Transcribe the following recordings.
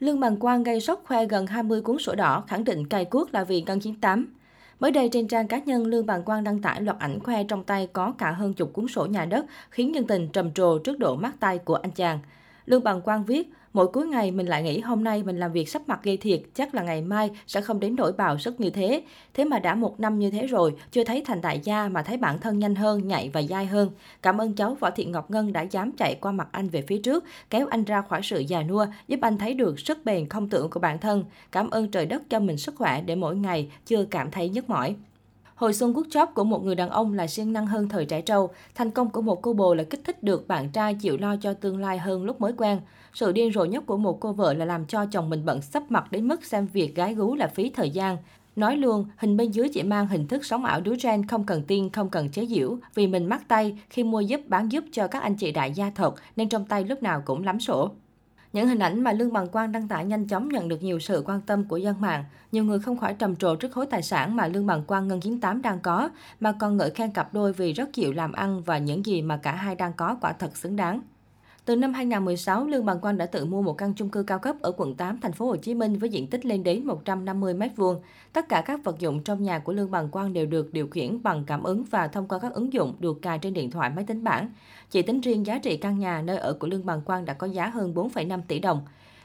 Lương Bằng Quang gây sốc khoe gần 20 cuốn sổ đỏ, khẳng định cày cuốc là vì ngân 98. Mới đây trên trang cá nhân, Lương Bằng Quang đăng tải loạt ảnh khoe trong tay có cả hơn chục cuốn sổ nhà đất, khiến nhân tình trầm trồ trước độ mát tay của anh chàng. Lương Bằng Quang viết, mỗi cuối ngày mình lại nghĩ hôm nay mình làm việc sắp mặt gây thiệt, chắc là ngày mai sẽ không đến nỗi bào sức như thế. Thế mà đã một năm như thế rồi, chưa thấy thành đại gia mà thấy bản thân nhanh hơn, nhạy và dai hơn. Cảm ơn cháu Võ Thị Ngọc Ngân đã dám chạy qua mặt anh về phía trước, kéo anh ra khỏi sự già nua, giúp anh thấy được sức bền không tưởng của bản thân. Cảm ơn trời đất cho mình sức khỏe để mỗi ngày chưa cảm thấy nhức mỏi. Hồi xuân quốc chóp của một người đàn ông là siêng năng hơn thời trẻ trâu. Thành công của một cô bồ là kích thích được bạn trai chịu lo cho tương lai hơn lúc mới quen. Sự điên rồ nhất của một cô vợ là làm cho chồng mình bận sắp mặt đến mức xem việc gái gú là phí thời gian. Nói luôn, hình bên dưới chỉ mang hình thức sống ảo đứa gen không cần tiên, không cần chế giễu. Vì mình mắc tay khi mua giúp bán giúp cho các anh chị đại gia thật, nên trong tay lúc nào cũng lắm sổ. Những hình ảnh mà Lương Bằng Quang đăng tải nhanh chóng nhận được nhiều sự quan tâm của dân mạng. Nhiều người không khỏi trầm trồ trước khối tài sản mà Lương Bằng Quang Ngân 98 đang có, mà còn ngợi khen cặp đôi vì rất chịu làm ăn và những gì mà cả hai đang có quả thật xứng đáng. Từ năm 2016, Lương Bằng Quang đã tự mua một căn chung cư cao cấp ở quận 8, thành phố Hồ Chí Minh với diện tích lên đến 150 m2. Tất cả các vật dụng trong nhà của Lương Bằng Quang đều được điều khiển bằng cảm ứng và thông qua các ứng dụng được cài trên điện thoại máy tính bảng. Chỉ tính riêng giá trị căn nhà nơi ở của Lương Bằng Quang đã có giá hơn 4,5 tỷ đồng.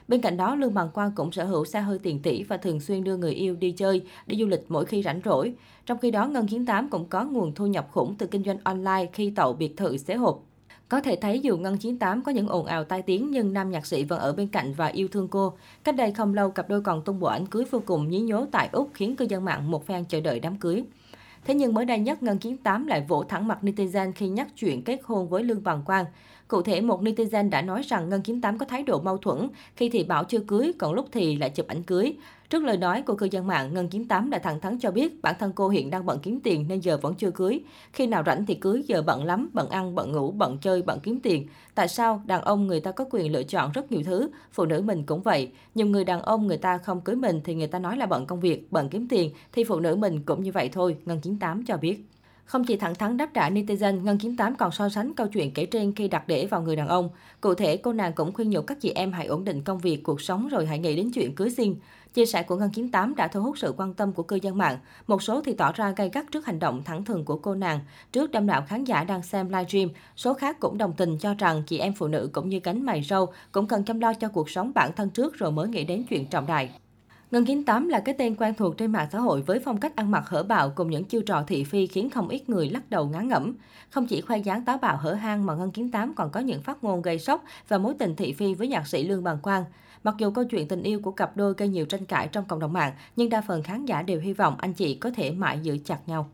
Bên cạnh đó, Lương Bằng Quang cũng sở hữu xe hơi tiền tỷ và thường xuyên đưa người yêu đi chơi, đi du lịch mỗi khi rảnh rỗi. Trong khi đó, Ngân 98 cũng có nguồn thu nhập khủng từ kinh doanh online khi tậu biệt thự xế hộp. Có thể thấy dù Ngân 98 có những ồn ào tai tiếng nhưng nam nhạc sĩ vẫn ở bên cạnh và yêu thương cô. Cách đây không lâu, cặp đôi còn tung bộ ảnh cưới vô cùng nhí nhố tại Úc khiến cư dân mạng một phen chờ đợi đám cưới. Thế nhưng mới đây nhất, Ngân 98 lại vỗ thẳng mặt netizen khi nhắc chuyện kết hôn với Lương Bằng Quang. Cụ thể, một netizen đã nói rằng Ngân 98 có thái độ mâu thuẫn, khi thì bảo chưa cưới, còn lúc thì lại chụp ảnh cưới. Trước lời nói của cư dân mạng, Ngân 98 đã thẳng thắn cho biết bản thân cô hiện đang bận kiếm tiền nên giờ vẫn chưa cưới. Khi nào rảnh thì cưới, giờ bận lắm, bận ăn, bận ngủ, bận chơi, bận kiếm tiền. Tại sao đàn ông người ta có quyền lựa chọn rất nhiều thứ, phụ nữ mình cũng vậy. Nhiều người đàn ông người ta không cưới mình thì người ta nói là bận công việc, bận kiếm tiền, thì phụ nữ mình cũng như vậy thôi, Ngân 98 cho biết. Không chỉ thẳng thắn đáp trả netizen, Ngân 98 còn so sánh câu chuyện kể trên khi đặt để vào người đàn ông. Cụ thể, cô nàng cũng khuyên nhủ các chị em hãy ổn định công việc, cuộc sống rồi hãy nghĩ đến chuyện cưới xin. Chia sẻ của Ngân 98 đã thu hút sự quan tâm của cư dân mạng. Một số thì tỏ ra gay gắt trước hành động thẳng thừng của cô nàng. Trước đông đảo khán giả đang xem livestream, số khác cũng đồng tình cho rằng chị em phụ nữ cũng như cánh mày râu cũng cần chăm lo cho cuộc sống bản thân trước rồi mới nghĩ đến chuyện trọng đại. Ngân 98 là cái tên quen thuộc trên mạng xã hội với phong cách ăn mặc hở bạo cùng những chiêu trò thị phi khiến không ít người lắc đầu ngán ngẩm. Không chỉ khoe dáng táo bạo hở hang mà Ngân 98 còn có những phát ngôn gây sốc và mối tình thị phi với nhạc sĩ Lương Bằng Quang. Mặc dù câu chuyện tình yêu của cặp đôi gây nhiều tranh cãi trong cộng đồng mạng, nhưng đa phần khán giả đều hy vọng anh chị có thể mãi giữ chặt nhau.